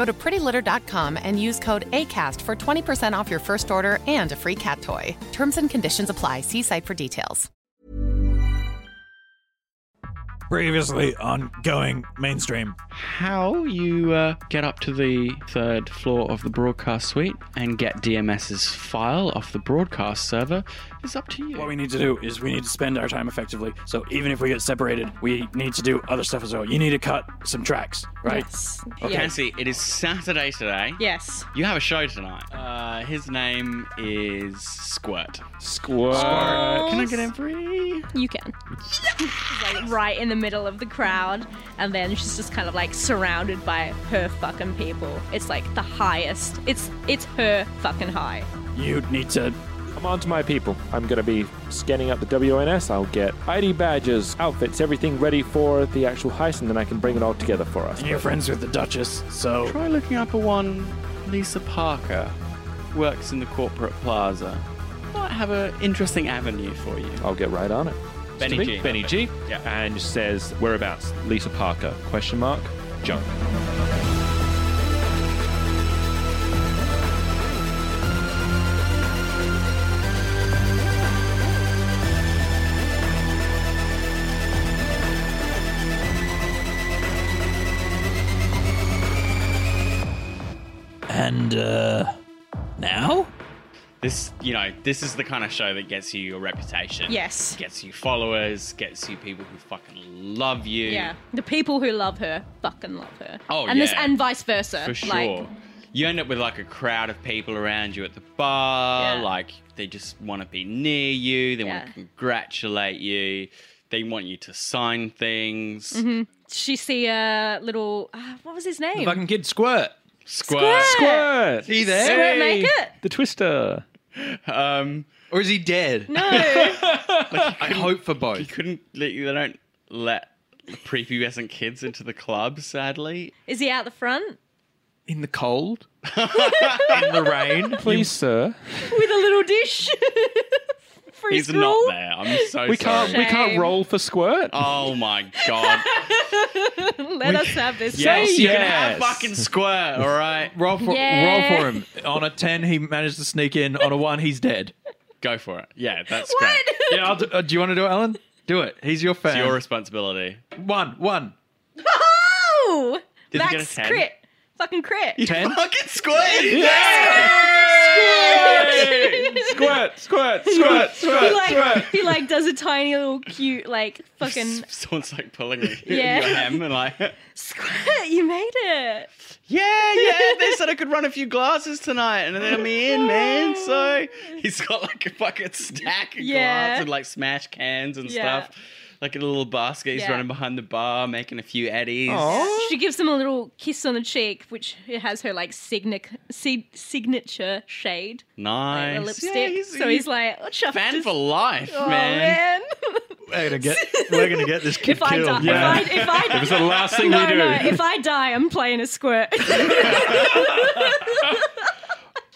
Go to prettylitter.com and use code ACAST for 20% off your first order and a free cat toy. Terms and conditions apply. See site for details. Previously on Going Mainstream. How you uh, get up to the third floor of the broadcast suite and get DMS's file off the broadcast server is up to you. What we need to do is we need to spend our time effectively. So even if we get separated, we need to do other stuff as well. You need to cut some tracks, right? Yes. Okay. Yeah. Nancy, it is Saturday today. Yes. You have a show tonight. Uh, his name is Squirt. Squirt. Can I get in free? You can. She's like right in the middle of the crowd, and then she's just kind of like surrounded by her fucking people. It's like the highest. It's it's her fucking high. You need to. Come on to my people. I'm going to be scanning up the WNS. I'll get ID badges, outfits, everything ready for the actual heist, and then I can bring it all together for us. And you're friends with the Duchess, so Try looking up a one Lisa Parker. Works in the corporate plaza. Might have an interesting avenue for you. I'll get right on it. Benny G. Benny G. Yeah. And says whereabouts? Lisa Parker? Question mark. Junk. And uh now This, you know, this is the kind of show that gets you your reputation. Yes. Gets you followers, gets you people who fucking love you. Yeah. The people who love her fucking love her. Oh, and this yeah. and vice versa. For sure. Like, you end up with like a crowd of people around you at the bar. Yeah. Like they just want to be near you. They want to congratulate you. They want you to sign things. mhm. she see a little. Uh, what was his name? fucking kid squirt. Squirt. Squirt. He there? Squirt make it? The Twister. Um, Or is he dead? No. I hope for both. you couldn't. They don't let prepubescent kids into the club. Sadly. Is he out the front In the cold? In the rain? Please, sir. with a little dish? For his He's not there. I'm so We sorry. can't. We can't Shame. roll for Squirt. Oh my god. Let us have this. yes, you can yes. have fucking squirt. All right. Roll for, Yeah. roll for him. On a 10, he managed to sneak in. On a 1, he's dead. Go for it. Yeah, that's What? great. Yeah, I'll do, uh, do you want to do it, Alan? Do it. He's your fan. It's your responsibility. One, one. Oh! Did he get a Max 10? crit. Fucking crit. Ten? Fucking squirt. Squirt. Squirt. Squirt. he Squirt. like Squirt. he like does a tiny little cute like fucking Someone's like pulling your, Yeah. your hem and like, squirt. You made it. yeah, yeah. They said I could run a few glasses tonight, and then I'm in, man. So he's got like a fucking stack of Yeah. glass and like smash cans and Yeah. stuff. Like a little basket. He's Yeah. running behind the bar, making a few eddies. She gives him a little kiss on the cheek, which it has her like signic- sig- signature shade, like Nice. the lipstick. Yeah, he's, so he's like, oh, chuff, fan just- for life, oh, man. man. We're gonna get. We're gonna get this kid if I die, killed. Yeah. if I, if I, It was the last thing we do. no, if I die, I'm playing a squirt.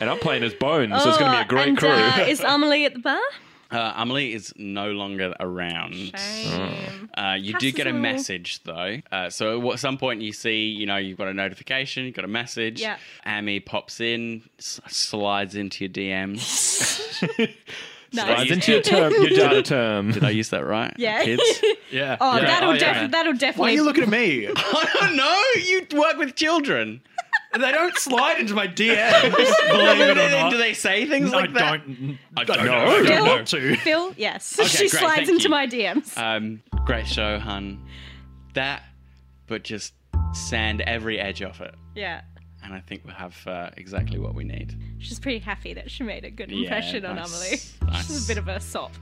And I'm playing as Bones, so it's going to be a great and, crew. Uh, is Amelie at the bar? Uh, Amelie is no longer around. Shame. Uh, you Cass do get a a message though. Uh, so at some point you see, you know, you've got a notification, you've got a message. Yeah. Amy pops in, s- slides into your DMs. Slides into your term, your data term. Did I use that right? Yeah. Kids? Yeah. Oh, yeah. that'll, Oh, yeah. defi- that'll Why definitely. are you looking at me? I don't know. You work with children. They don't slide into my DMs. Believe it or not. Do they say things I like that? don't. I don't know. know. I don't Phil? want to. Phil, yes. Okay, she great, slides thank into you. my DMs. Um, great show, hun. That, but just sand every edge off it. yeah. And I think we'll have uh, exactly what we need. She's pretty happy that she made a good Yeah, impression on nice, Amelie. nice. She's a bit of a sop.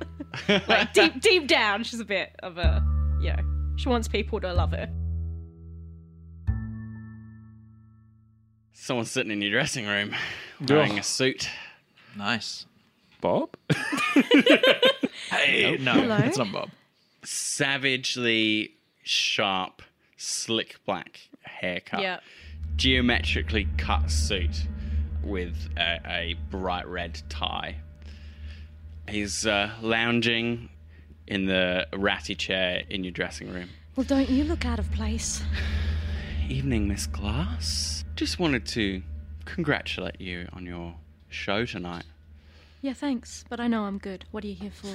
like deep deep down, she's a bit of a you know, she wants people to love her. Someone's sitting in your dressing room wearing a suit. Nice. Bob? Hey, no, Hello? it's not Bob. Savagely sharp, slick black haircut. Yeah. Geometrically cut suit with a, a bright red tie. He's uh, lounging in the ratty chair in your dressing room. Well, don't you look out of place? Evening, Miss Glass. Just wanted to congratulate you on your show tonight. Yeah, thanks, but I know I'm good. What are you here for?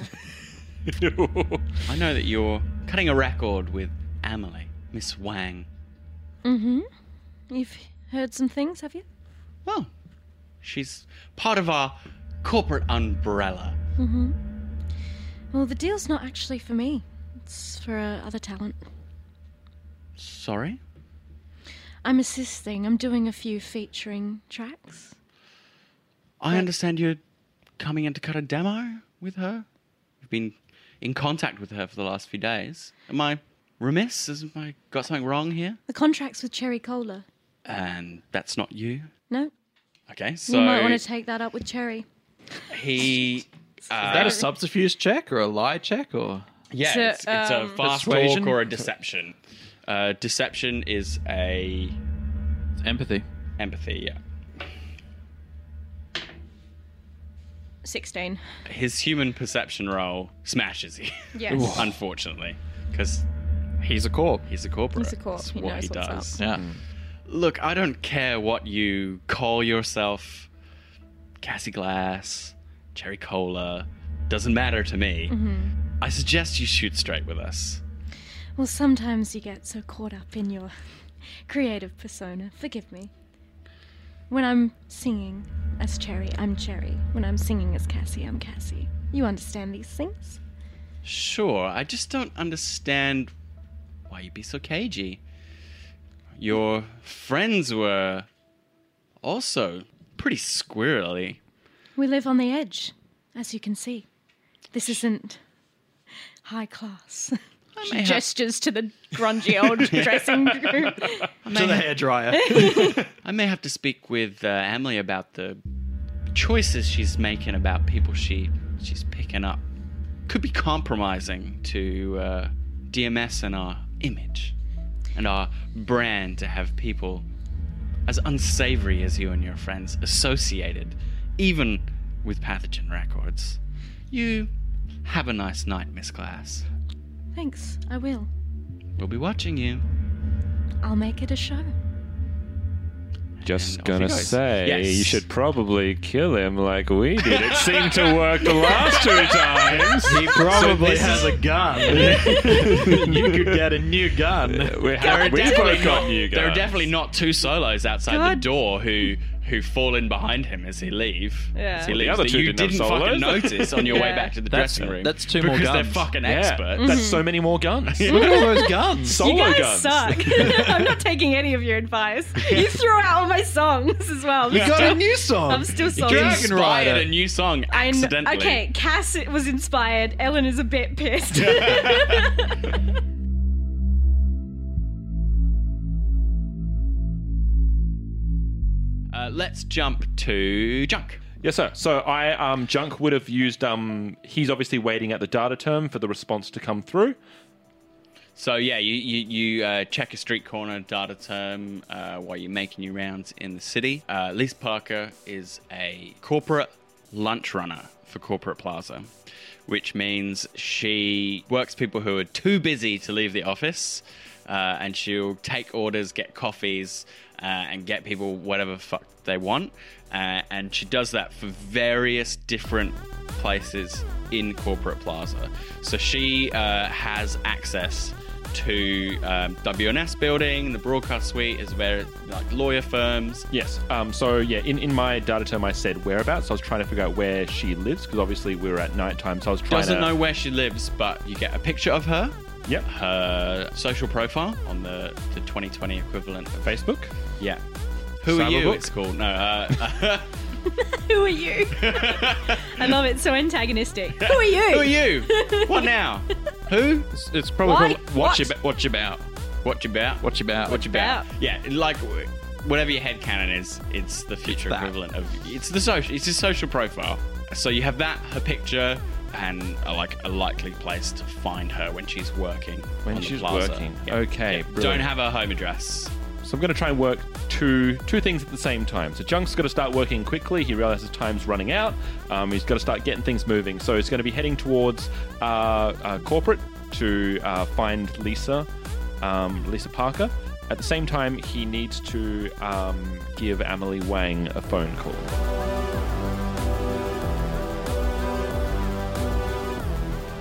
I know that you're cutting a record with Amelie, Miss Wang. mm-hmm. You've heard some things, have you? Well, she's part of our corporate umbrella. Mm-hmm. Well, the deal's not actually for me. It's for uh, other talent. Sorry? I'm assisting. I'm doing a few featuring tracks. I understand you're coming in to cut a demo with her. You've been in contact with her for the last few days. Am I remiss? Has I got something wrong here? The contract's with Cherry Cola. And that's not you. No, Okay, so you might want to take that up with Cherry. he. Is that a subterfuge check or a lie check or? Yeah, So, it's, it's a um, fast Persuasion? talk or a deception. Uh, deception is a Empathy. empathy. Yeah, 16. his human perception roll smashes you. Yes. unfortunately, because He's a corp. he's a corporate. He's a corp. That's He what knows he what's up. does. Yeah. Look, I don't care what you call yourself. Cassie Glass, Cherry Cola, doesn't matter to me. Mm-hmm. I suggest you shoot straight with us. Well, sometimes you get so caught up in your creative persona. Forgive me. When I'm singing as Cherry, I'm Cherry. When I'm singing as Cassie, I'm Cassie. You understand these things? Sure, I just don't understand why you'd be so cagey. Your friends were also pretty squirrely. We live on the edge, as you can see. This isn't high class. She have- gestures to the grungy old dressing room. To the hairdryer. I may have to speak with uh, Emily about the choices she's making about people she she's picking up. Could be compromising to uh, DMS and our image and our brand to have people as unsavory as you and your friends associated, even with pathogen records. You have a nice night, Miss Glass. Thanks, I will. We'll be watching you. I'll make it a show. Just gonna say, Yes. you should probably kill him like we did. It seemed to work the last two times. he probably this has a gun. you could get a new gun. We There are have, we've definitely both got not- new There are definitely not two solos outside the door who who fall in behind him as he leave. Yeah. As he Well, the leaves other that two you didn't have fucking notice on your way back to the That's- dressing room. that's two more guns. because they're fucking Yeah, experts. that's so mm-hmm. many more guns. Look at all those guns. Solo you guys guns. suck. I'm not taking any of your advice. You threw out all my songs as well. You got a new song. I'm still You salty. Dragon inspired Rider. a new song I kn- accidentally. okay, Cass was inspired. Ellen is a bit pissed. Let's jump to Junk. Yes, sir. So I um Junk would have used um he's obviously waiting at the data term for the response to come through. So yeah, you you, you uh, check a street corner data term uh, while you're making your rounds in the city. Uh, Lise Parker is a corporate lunch runner for Corporate Plaza, which means she works people who are too busy to leave the office, uh, and she'll take orders, get coffees, uh, and get people whatever fuck they want. Uh, and she does that for various different places in Corporate Plaza. So she uh, has access to um, WNS building, the broadcast suite, as well as like lawyer firms. Yes. Um, so yeah, in, in my data term, I said whereabouts. So I was trying to figure out where she lives because obviously we were at night time. So I was trying Doesn't to know where she lives, but you get a picture of her. Yep. Her social profile on the, the 2020 equivalent of Facebook. Yeah. Who are you? Cyberbook? It's called. No. Uh, Who are you? I love it. So antagonistic. Who are you? who are you? What now? Who? It's, it's probably Why? called What? Watch About. Watch About. What you about? What you about? What you about? about? Yeah, like whatever your head canon is, it's the future that. equivalent of it's the social. It's his social profile. So you have that, her picture, and a, like a likely place to find her when she's working. When she's plaza. working. Yeah. Okay, Yeah. Don't have her home address. So I'm going to try and work two two things at the same time. So Junk's got to start working quickly. He realizes time's running out. Um, he's got to start getting things moving. So he's going to be heading towards uh, uh, corporate to uh, find Lisa, um, Lisa Parker. At the same time, he needs to um, give Emily Wang a phone call.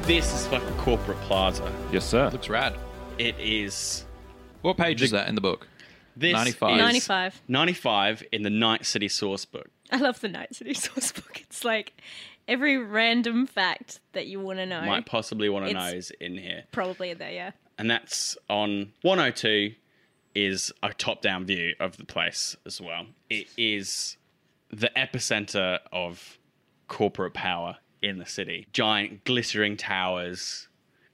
This is fucking corporate plaza. Yes, sir. Looks rad. It is. What page is that in the book? This 95. 95. 95 in the Night City source book. I love the Night City source book. It's like every random fact that you want to know. Might possibly want to know is in here. Probably there, yeah. and that's on 102 is a top-down view of the place as well. It is the epicenter of corporate power in the city. Giant glittering towers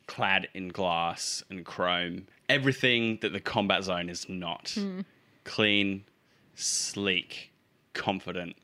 clad in glass and chrome. Everything that the combat zone is not. Hmm. Clean, sleek, confident,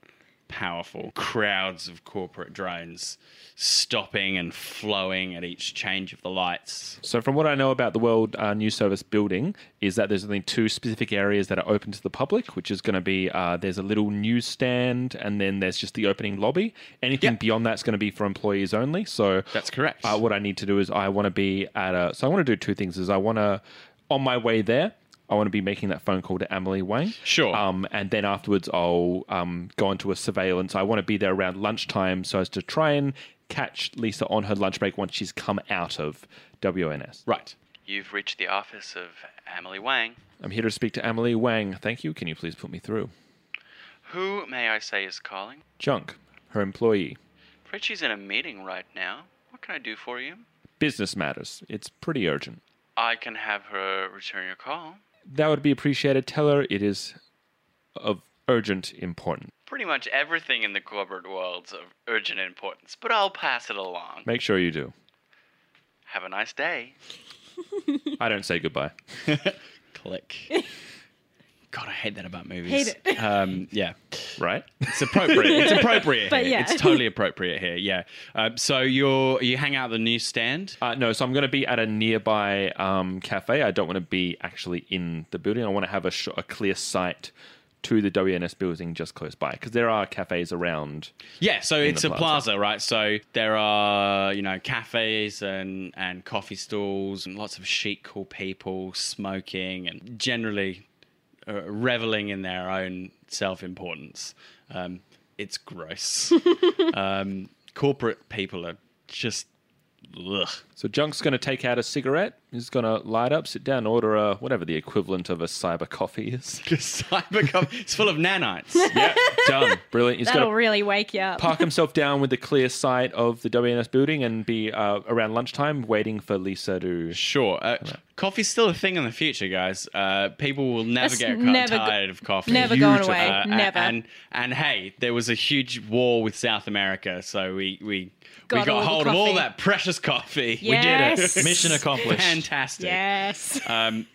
powerful. Crowds of corporate drones stopping and flowing at each change of the lights. So, from what I know about the World uh, News Service building, is that there's only two specific areas that are open to the public, which is going to be uh, there's a little newsstand, and then there's just the opening lobby. Anything Yep. beyond that's going to be for employees only. So, That's correct. uh, what I need to do is I want to be at a. So, I want to do two things. Is I want to on my way there. I want to be making that phone call to Emily Wang. Sure. Um, and then afterwards, I'll um, go into a surveillance. I want to be there around lunchtime so as to try and catch Lisa on her lunch break once she's come out of WNS. Right. You've reached the office of Emily Wang. I'm here to speak to Emily Wang. Thank you. Can you please put me through? Who, may I say, is calling? Junk, her employee. Afraid she's in a meeting right now. What can I do for you? Business matters. It's pretty urgent. I can have her return your call. That would be appreciated. Tell her it is of urgent importance. Pretty much everything in the corporate world's of urgent importance, but I'll pass it along. Make sure you do. Have a nice day. I don't say goodbye. Click. God, I hate that about movies. Hate it. Um, yeah. Right? It's appropriate. It's appropriate But here. yeah. It's totally appropriate here. Yeah. Um, so you're you hang out at the newsstand. Uh, no, so I'm going to be at a nearby um, cafe. I don't want to be actually in the building. I want to have a, sh- a clear sight to the WNS building just close by because there are cafes around. Yeah, so it's the a plaza. plaza, right? So there are, you know, cafes and, and coffee stalls and lots of chic, cool people smoking and generally uh, reveling in their own self importance. Um, it's gross. um, corporate people are just. Ugh. So Junk's going to take out a cigarette. He's going to light up, sit down, order a whatever the equivalent of a cyber coffee is. Cyber coffee. It's full of nanites. yeah, done. Brilliant. He's That'll going to really wake you up. park himself down with the clear sight of the WNS building and be uh, around lunchtime waiting for Lisa to. Sure. Uh, coffee's still a thing in the future, guys. Uh, people will never That's get ca- never go- tired of coffee. never going Beautiful. away. Uh, Never. And and hey, there was a huge war with South America, so we we Got we got hold of all that precious coffee. Yes. We did it. Mission accomplished. Fantastic. Yes. Um,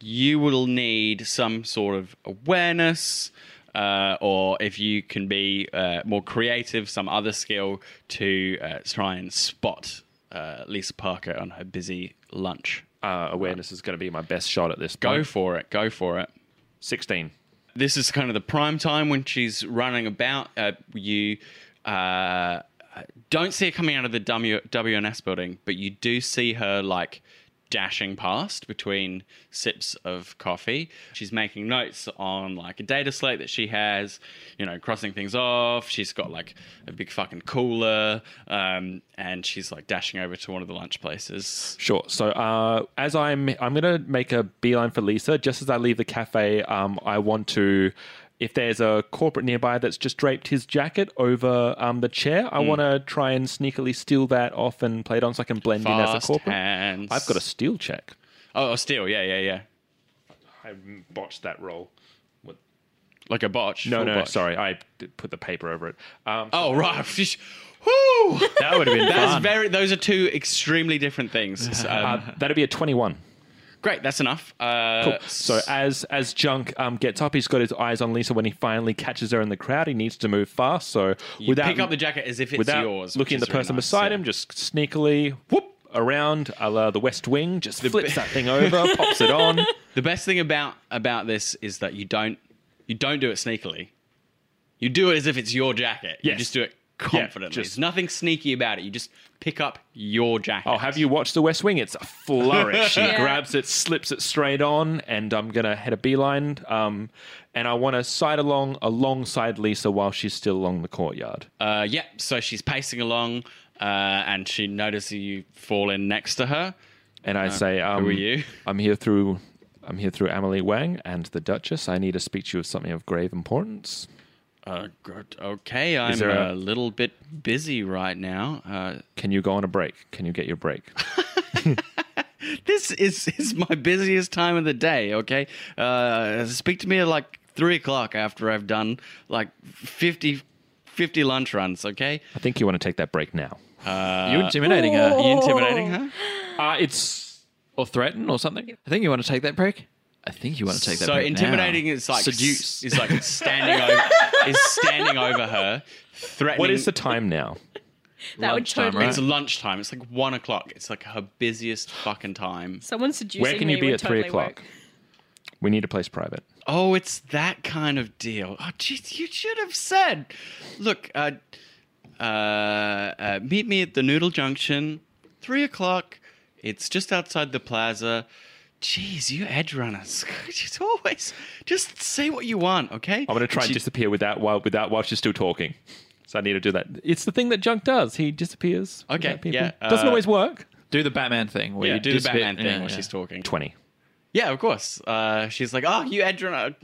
you will need some sort of awareness, uh, or if you can be uh, more creative, some other skill to uh, try and spot uh, Lisa Parker on her busy lunch. Uh, awareness is going to be my best shot at this. Go point. for it. Go for it. 16. this is kind of the prime time when she's running about. Uh, you uh, don't see her coming out of the w- WNS building, but you do see her like dashing past between sips of coffee. She's making notes on like a data slate that she has, you know, crossing things off. She's got like a big fucking cooler, um, and she's like dashing over to one of the lunch places. Sure. So uh, as I'm, I'm gonna make a beeline for Lisa. Just as I leave the cafe, um, I want to. If there's a corporate nearby that's just draped his jacket over um, the chair. I want to try and sneakily steal that off and play it on so I can blend in as a corporate. hands. I've got a steal check. Oh, steal. Yeah, yeah, yeah. I botched that roll. What? Like a botch. No, no, botch. sorry. I put the paper over it. Um, Oh, right. Woo! That would have been That's fun. very. Those are two extremely different things. Um, uh, that'd be a 21. Great. That's enough. Uh, Cool. So as as Junk um, gets up, he's got his eyes on Lisa. When he finally catches her in the crowd, he needs to move fast. So you without pick up the jacket as if it's yours. looking at the really person nice, beside yeah. him, just sneakily whoop around, a la the West Wing, just flips that thing over, pops it on. The best thing about about this is that you don't you don't do it sneakily. You do it as if it's your jacket. You just do it confidently. just- There's nothing sneaky about it. You just pick up your jacket. Oh, have you watched The West Wing? It's a flourish. He grabs it, slips it straight on, and I'm gonna head a beeline. Um, and I want to side along alongside Lisa while she's still along the courtyard. Uh, yeah. So she's pacing along, uh, and she notices you fall in next to her. And I say, um, Uh, are you? I'm here through, I'm here through Emily Wang and the Duchess. I need to speak to you of something of grave importance. Uh, good. Okay, I'm a... a- little bit busy right now. Uh, Can you go on a break? Can you get your break? this is is my busiest time of the day. Okay, uh, speak to me at like three o'clock after I've done like 50, 50 lunch runs. Okay, I think you want to take that break now. you intimidating her. are you intimidating her? Uh, it's Or threaten or something? I think you want to take that break. I think you want to take that So break intimidating now. is like Seduce. is like standing over is standing over her, threatening. what is the time now? That would Lunchtime, totally. right? It's lunchtime. It's like one o'clock. It's like her busiest fucking time. Someone seducing Where can me you be would at three totally o'clock? work. We need a place private. Oh, it's that kind of deal. Oh, jeez, you should have said. Look, uh, uh, uh, meet me at the Noodle Junction, three o'clock. It's just outside the plaza. Jeez, you edge runners. Just always just say what you want, okay? I'm going to try and She- disappear without while without while she's still talking. So I need to do that. It's the thing that Junk does. He disappears. Okay, without people. yeah, Doesn't uh, always work. Do the Batman thing where Yeah, you do the Batman thing yeah, while yeah. she's talking. Twenty. Yeah, of course. Uh, she's like, oh, you edge runner.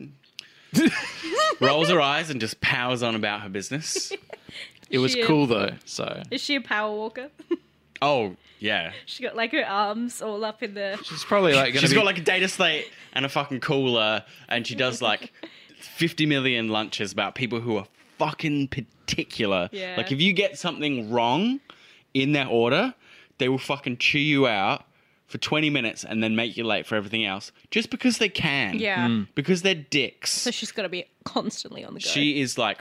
Rolls her eyes and just powers on about her business. It was She- cool though. So Is she a power walker? Oh, yeah. she got like her arms all up in the. she's probably like going She's to got like a data slate and a fucking cooler, and she does like 50 million lunches about people who are fucking particular. Yeah. Like, if you get something wrong in their order, they will fucking chew you out for 20 minutes and then make you late for everything else just because they can. Yeah. Because they're dicks. So she's got to be constantly on the go. she is like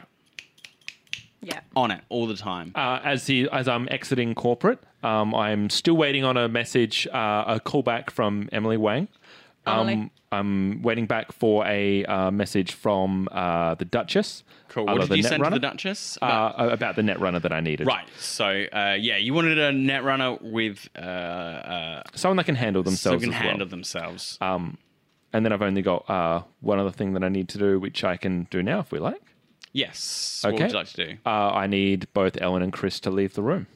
yeah. on it all the time. Uh, as he as I'm exiting corporate, um, I'm still waiting on a message, uh, a callback from Emily Wang. Emily. Um, I'm waiting back for a uh, message from uh, the Duchess. Cool. uh, What did you send to the Duchess? Uh, about the netrunner that I needed. Right. So, uh, yeah, you wanted a netrunner with uh, uh, Someone that can handle themselves can as well. handle themselves. And then I've only got uh, one other thing that I need to do, which I can do now if we like. yes. Okay. What would you like to do? Uh, I need both Ellen and Chris to leave the room,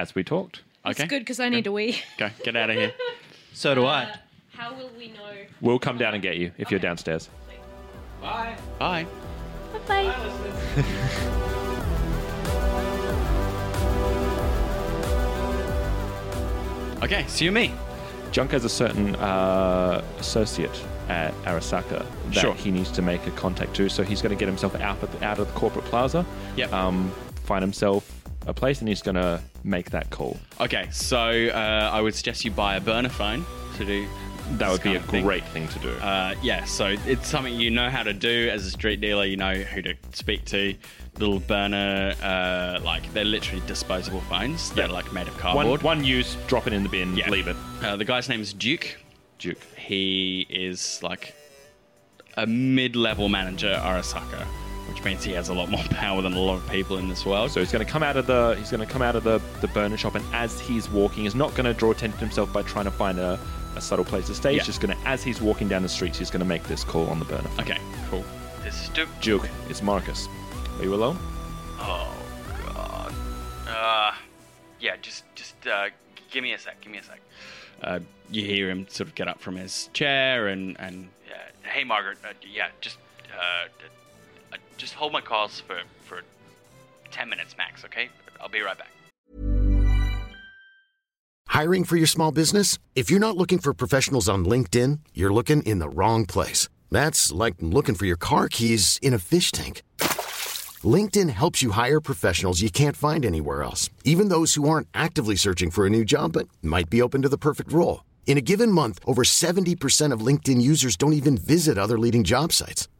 as we talked. It's Okay. good because I need to wee. Okay, Get out of here. So do I. How will we know? We'll come down and get you if you're downstairs. Bye. Bye. Bye bye. Okay. See you, me. Junk has a certain uh, associate at Arasaka that Sure. he needs to make a contact to, so he's going to get himself out of the, out of the corporate plaza. Yep. Um, find himself a place, and he's going to make that call. Okay. So uh, I would suggest you buy a burner phone to do. That would be a thing. great thing to do. Uh, yeah, so it's something you know how to do as a street dealer. You know who to speak to. Little burner, uh, like they're literally disposable phones. They're like made of cardboard. one use, drop it in the bin, Yeah. leave it. Uh, the guy's name is Duke. Duke. He is like a mid-level manager, Arasaka, which means he has a lot more power than a lot of people in this world. So he's going to come out of the he's going to come out of the the burner shop, and as he's walking, he's not going to draw attention to himself by trying to find a, a subtle place to stay. Yeah. He's just going to, as he's walking down the streets, he's going to make this call on the burner. Okay, cool. This is Duke. Duke, it's Marcus. Are you alone? Oh god. Uh, yeah, just just uh, give me a sec. Give me a sec. Uh, you hear him sort of get up from his chair and and uh, hey Margaret, uh, yeah, just uh, uh, just hold my calls for for ten minutes max, okay? I'll be right back. Hiring for your small business? If you're not looking for professionals on LinkedIn, you're looking in the wrong place. That's like looking for your car keys in a fish tank. LinkedIn helps you hire professionals you can't find anywhere else, even those who aren't actively searching for a new job but might be open to the perfect role. In a given month, over 70% of LinkedIn users don't even visit other leading job sites.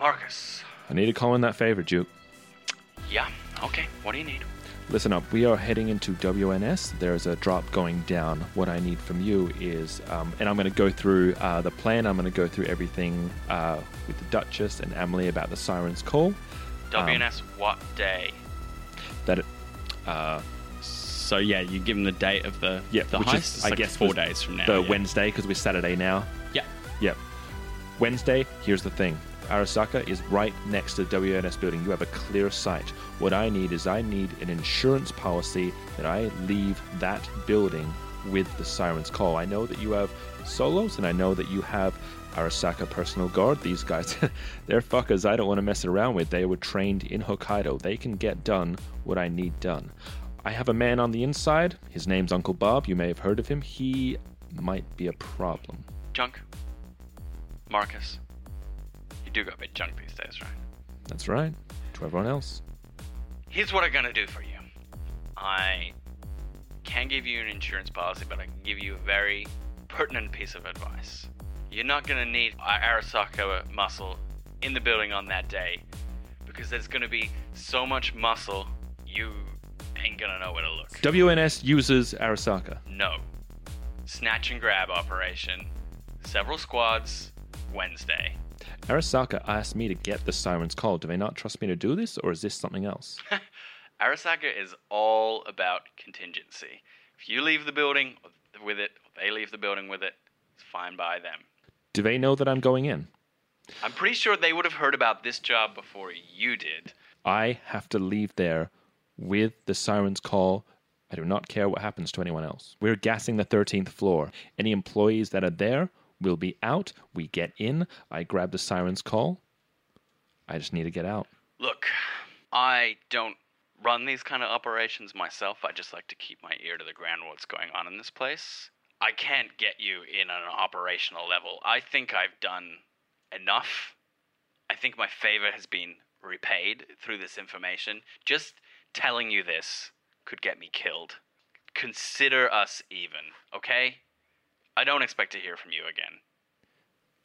Marcus. I need to call in that favor, Duke. Yeah. Okay. What do you need? Listen up, we are heading into WNS. There's a drop going down. What I need from you is, um, and I'm going to go through uh, the plan. I'm going to go through everything uh, with the Duchess and Emily about the Siren's Call. WNS what day? That, it, uh, So yeah, you give them the date of the yeah, the which heist. is, It's I like guess, four days from now. The yeah. Wednesday, because we're Saturday now. Yeah. Yep. Wednesday, here's the thing. Arasaka is right next to the WNS building. You have a clear sight. What I need is I need an insurance policy that I leave that building with the siren's call. I know that you have solos and I know that you have Arasaka personal guard. These guys, they're fuckers I don't want to mess around with. They were trained in Hokkaido. They can get done what I need done. I have a man on the inside. His name's Uncle Bob. You may have heard of him. He might be a problem. Junk. Marcus. You do go a bit junk these days, right? That's right. To everyone else. Here's what I'm gonna do for you. I can't give you an insurance policy, but I can give you a very pertinent piece of advice. You're not gonna need Arasaka muscle in the building on that day because there's gonna be so much muscle you ain't gonna know where to look. WNS uses Arasaka. No. Snatch and grab operation. Several squads. Wednesday. Arasaka asked me to get the siren's call. Do they not trust me to do this, or is this something else? Arasaka is all about contingency. If you leave the building with it, or they leave the building with it, it's fine by them. Do they know that I'm going in? I'm pretty sure they would have heard about this job before you did. I have to leave there with the siren's call. I do not care what happens to anyone else. We're gassing the 13th floor. Any employees that are there will be out. We get in. I grab the siren's call. I just need to get out. Look, I don't run these kind of operations myself. I just like to keep my ear to the ground what's going on in this place. I can't get you in on an operational level. I think I've done enough. I think my favor has been repaid through this information. Just telling you this could get me killed. Consider us even, okay? I don't expect to hear from you again.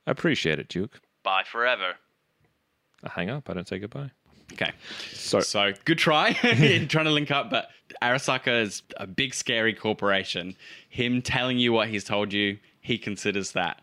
I appreciate it, Duke. Bye forever. I hang up. I don't say goodbye. Okay. So, So good try in trying to link up, but Arasaka is a big scary corporation. Him telling you what he's told you, he considers that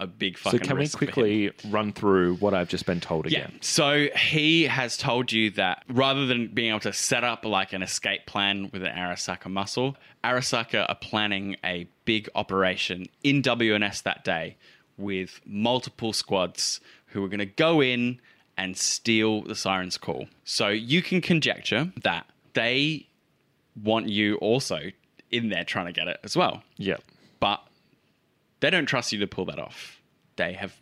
a big so can we quickly run through what I've just been told again? Yeah. So he has told you that rather than being able to set up like an escape plan with an Arasaka muscle, Arasaka are planning a big operation in WNS that day with multiple squads who are going to go in and steal the siren's call. So you can conjecture that they want you also in there trying to get it as well. Yeah. But they don't trust you to pull that off. They have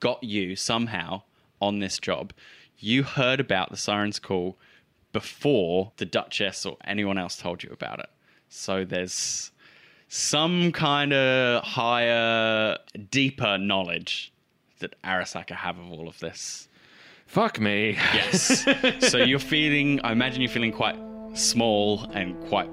got you somehow on this job. you heard about the Siren's Call before the Duchess or anyone else told you about it. So there's some kind of higher, deeper knowledge that Arasaka have of all of this. Fuck me. Yes. so you're feeling, I imagine you're feeling quite small and quite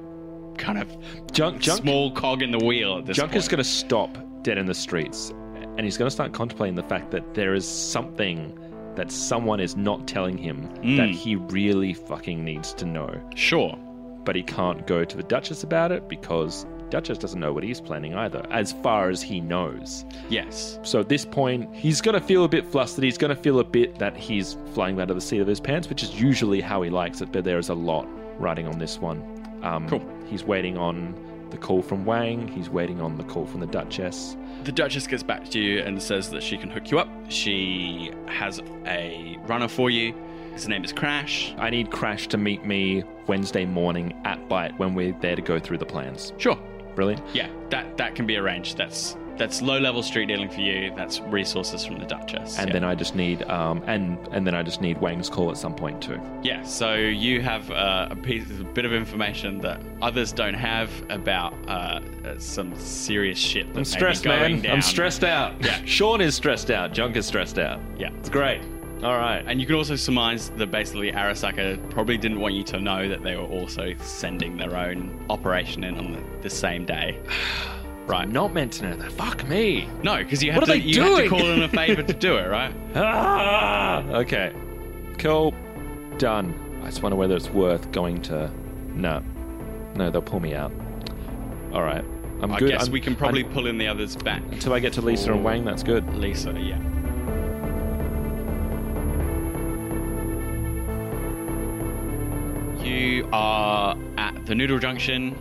kind of Junk, junk, small cog in the wheel at this Junk is going to stop dead in the streets, and he's going to start contemplating the fact that there is something that someone is not telling him that he really fucking needs to know. Sure. But he can't go to the Duchess about it because Duchess doesn't know what he's planning either, as far as he knows. Yes. So at this point, he's going to feel a bit flustered. He's going to feel a bit that he's flying out of the seat of his pants, which is usually how he likes it, but there is a lot riding on this one. Um, Cool. He's waiting on the call from Wang. He's waiting on the call from the Duchess. The Duchess gets back to you and says that she can hook you up. She has a runner for you. His name is Crash. I need Crash to meet me Wednesday morning at Byte when we're there to go through the plans. Sure. Brilliant. Yeah, that that can be arranged. That's that's low level street dealing for you. That's resources from the Duchess. And yeah. then I just need um and and then I just need Wang's call at some point too. Yeah, so you have uh, a piece, a bit of information that others don't have about uh, uh, some serious shit. That I'm stressed, may be going man. Down. I'm stressed out. Yeah. Sean is stressed out. Junk is stressed out. Yeah, It's great. All right. and you can also surmise that basically Arasaka probably didn't want you to know that they were also sending their own operation in on the, the same day. Right. Not meant to know that. Fuck me. No, because you had What to are they you had to call in a favor to do it, right? Ah! Okay. Cool. Done. I just wonder whether it's worth going to. No. No, they'll pull me out. All right. I'm I good. guess I'm- we can probably I'm- pull in the others back. until I get to Lisa and Wang. That's good. Lisa, yeah. You are at the Noodle Junction,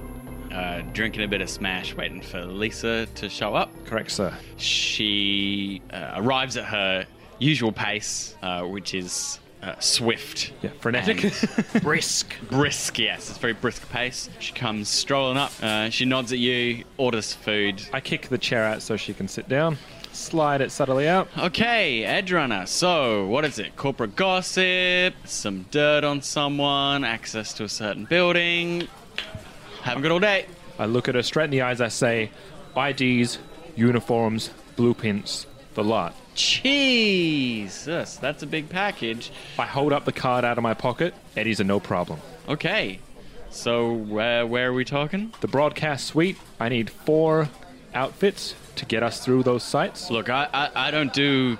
uh, drinking a bit of Smash, waiting for Lisa to show up. Correct, sir. She uh, arrives at her usual pace, uh, which is uh, swift. Yeah, frenetic. brisk. Brisk, yes. It's a very brisk pace. She comes strolling up. Uh, she nods at you, orders food. I kick the chair out so she can sit down. Slide it subtly out. Okay, Edge Runner. So, what is it? Corporate gossip, some dirt on someone, access to a certain building. Have a good old day. I look at her straight in the eyes. I say, IDs, uniforms, blueprints, the lot. Jesus, that's a big package. I hold up the card out of my pocket. Eddie's a no problem. Okay, so where where are we talking? The broadcast suite. I need four outfits to get us through those sites. Look, I I, I don't do,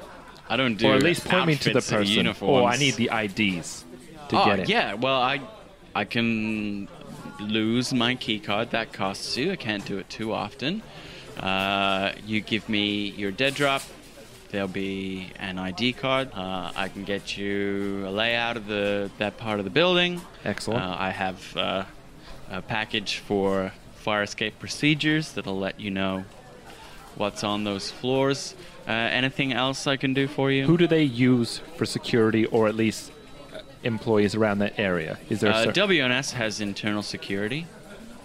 I don't do. or at least point me to the person. Uniforms. Or I need the IDs to oh, get it. yeah. Well, I I can lose my keycard. That costs you. I can't do it too often. Uh, you give me your dead drop. There'll be an ID card. Uh, I can get you a layout of the that part of the building. Excellent. Uh, I have uh, a package for fire escape procedures that'll let you know what's on those floors. Uh, anything else I can do for you? Who do they use for security, or at least employees around that area? Is there a Uh, cer- WNS has internal security.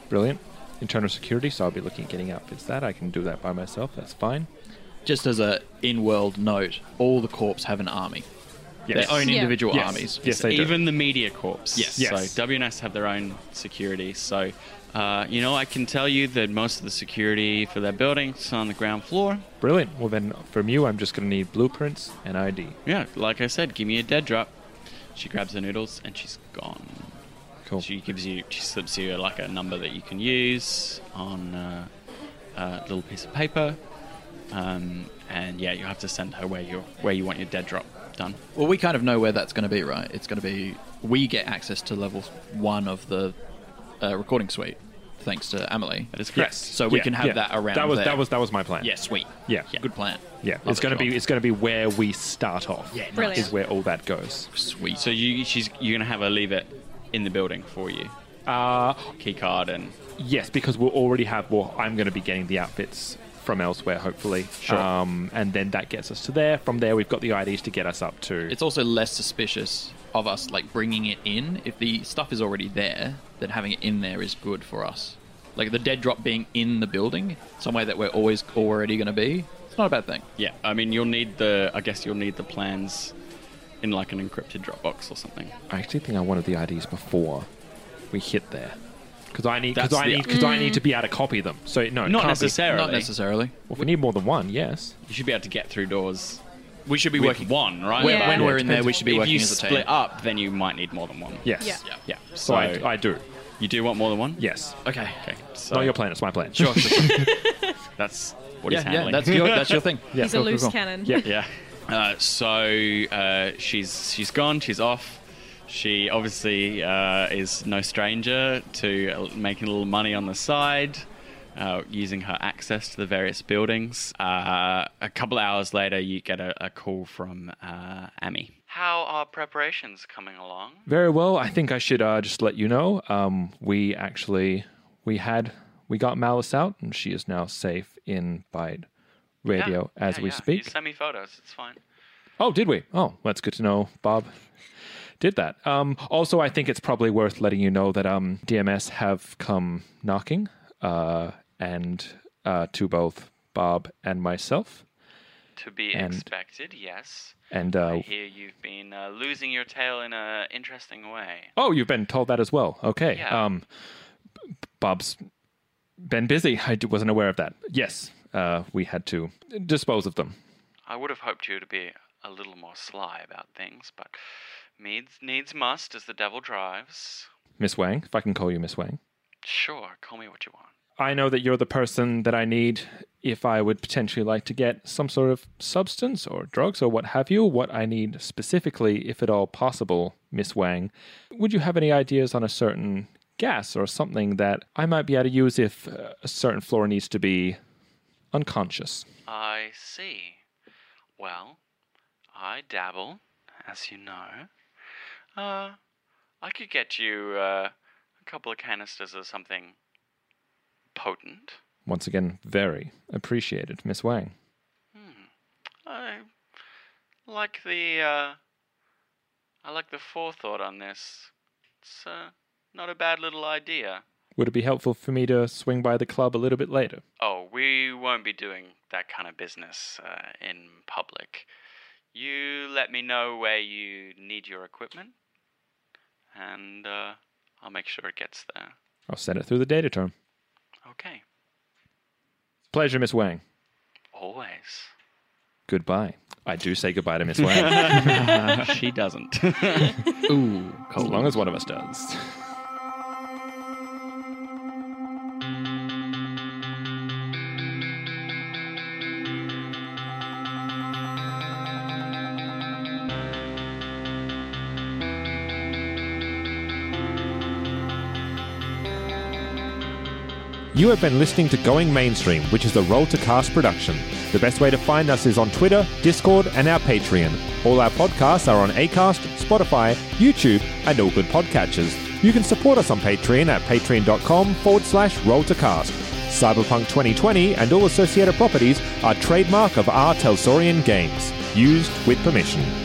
brilliant internal security? So I'll be looking at getting outfits. That I can do that by myself. That's fine. Just as a in-world note, all the corps have an army. Yes. Their own Yeah. individual Yes. armies. Yes, they do. Even the media corps. Yes. Yes. So WNS have their own security. So, uh, you know, I can tell you that most of the security for that building is on the ground floor. Brilliant. Well, then from you, I'm just going to need blueprints and ID. Yeah, like I said, give me a dead drop. She grabs the noodles and she's gone. Cool. She gives you, she slips you like a number that you can use on uh, a little piece of paper. Um, and yeah, you have to send her where you where you want your dead drop done. Well, we kind of know where that's going to be, right? It's going to be we get access to level one of the uh, recording suite, thanks to Emily. That is correct. So we Yeah, can have yeah. that around. That was there. that was that was my plan. Yeah, sweet. Yeah. good plan. Yeah, Love it's going to be it's going to be where we start off. Yeah, nice. Brilliant. is where all that goes. sweet. So you she's you're gonna have her leave it in the building for you. Uh, Key card and yes, because we'll already have. Well, I'm going to be getting the outfits from elsewhere, hopefully. Sure. Um, and then that gets us to there. From there, we've got the IDs to get us up to. it's also less suspicious of us like bringing it in if the stuff is already there then having it in there is good for us like the dead drop being in the building somewhere that we're always already going to be it's not a bad thing yeah, I mean you'll need the I guess you'll need the plans in like an encrypted Dropbox or something. I actually think I wanted the IDs before we hit there. Because I need, because That's I the- need, because I need to be able to copy them. So no, it Not can't be- necessarily. Not necessarily. Well, if we need more than one, yes. You should be able to get through doors. We should be with working one, right? When, Yeah. when Yeah, we're in there, we should be if working you as a team. split up, then you might need more than one. Yes. Yeah. Yeah. Yeah. So I, I do. you do want more than one? Yes. Okay. Okay. So Not your plan. It's my plan. Sure. That's what yeah, he's yeah, handling. that's your that's your thing. Yeah. He's a cool, cool, loose cool. cannon. Yeah. Yeah. Uh, so uh, she's she's gone. She's off. She obviously uh, is no stranger to uh, making a little money on the side, uh, using her access to the various buildings. Uh, a couple of hours later, you get a, a call from uh, Amy. How are preparations coming along? Very well. I think I should uh, just let you know. Um, we actually we had we got Malice out, and she is now safe in Byte Radio Yeah, as yeah, we yeah. speak. You send me photos. It's fine. Oh, did we? Oh, that's good to know. Bob did that. Um, also, I think it's probably worth letting you know that um, DMS have come knocking, uh, and uh, to both Bob and myself. To be And- expected, yes. And I uh, hear you've been uh, losing your tail in a interesting way. oh, you've been told that as well. Okay. Yeah. Um, Bob's been busy. I wasn't aware of that. Yes, uh, we had to dispose of them. I would have hoped you to be a little more sly about things, but needs needs must as the devil drives. Miss Wang, if I can call you Miss Wang. Sure, call me what you want. I know that you're the person that I need if I would potentially like to get some sort of substance or drugs or what have you. What I need specifically, if at all possible, Miss Wang. Would you have any ideas on a certain gas or something that I might be able to use if uh, a certain floor needs to be unconscious? I see. Well, I dabble, as you know. Uh, I could get you uh, a couple of canisters of something potent. Once again, very appreciated, Miss Wang. Hmm. I like the uh, I like the forethought on this. It's uh, not a bad little idea. Would it be helpful for me to swing by the club a little bit later? Oh, we won't be doing that kind of business uh, in public. You let me know where you need your equipment, and uh, I'll make sure it gets there. I'll send it through the data term. Okay. Pleasure, Miss Wang. Always. Goodbye. I do say goodbye to Miss Wang. she doesn't. Ooh, as long as one of us does. You have been listening to Going Mainstream, which is a Roll to Cast production. The best way to find us is on Twitter, Discord, and our Patreon. All our podcasts are on Acast, Spotify, YouTube, and all good podcatchers. You can support us on Patreon at patreon.com forward slash roll to cast. Cyberpunk 2020 and all associated properties are trademark of R. Talsorian Games. Used with permission.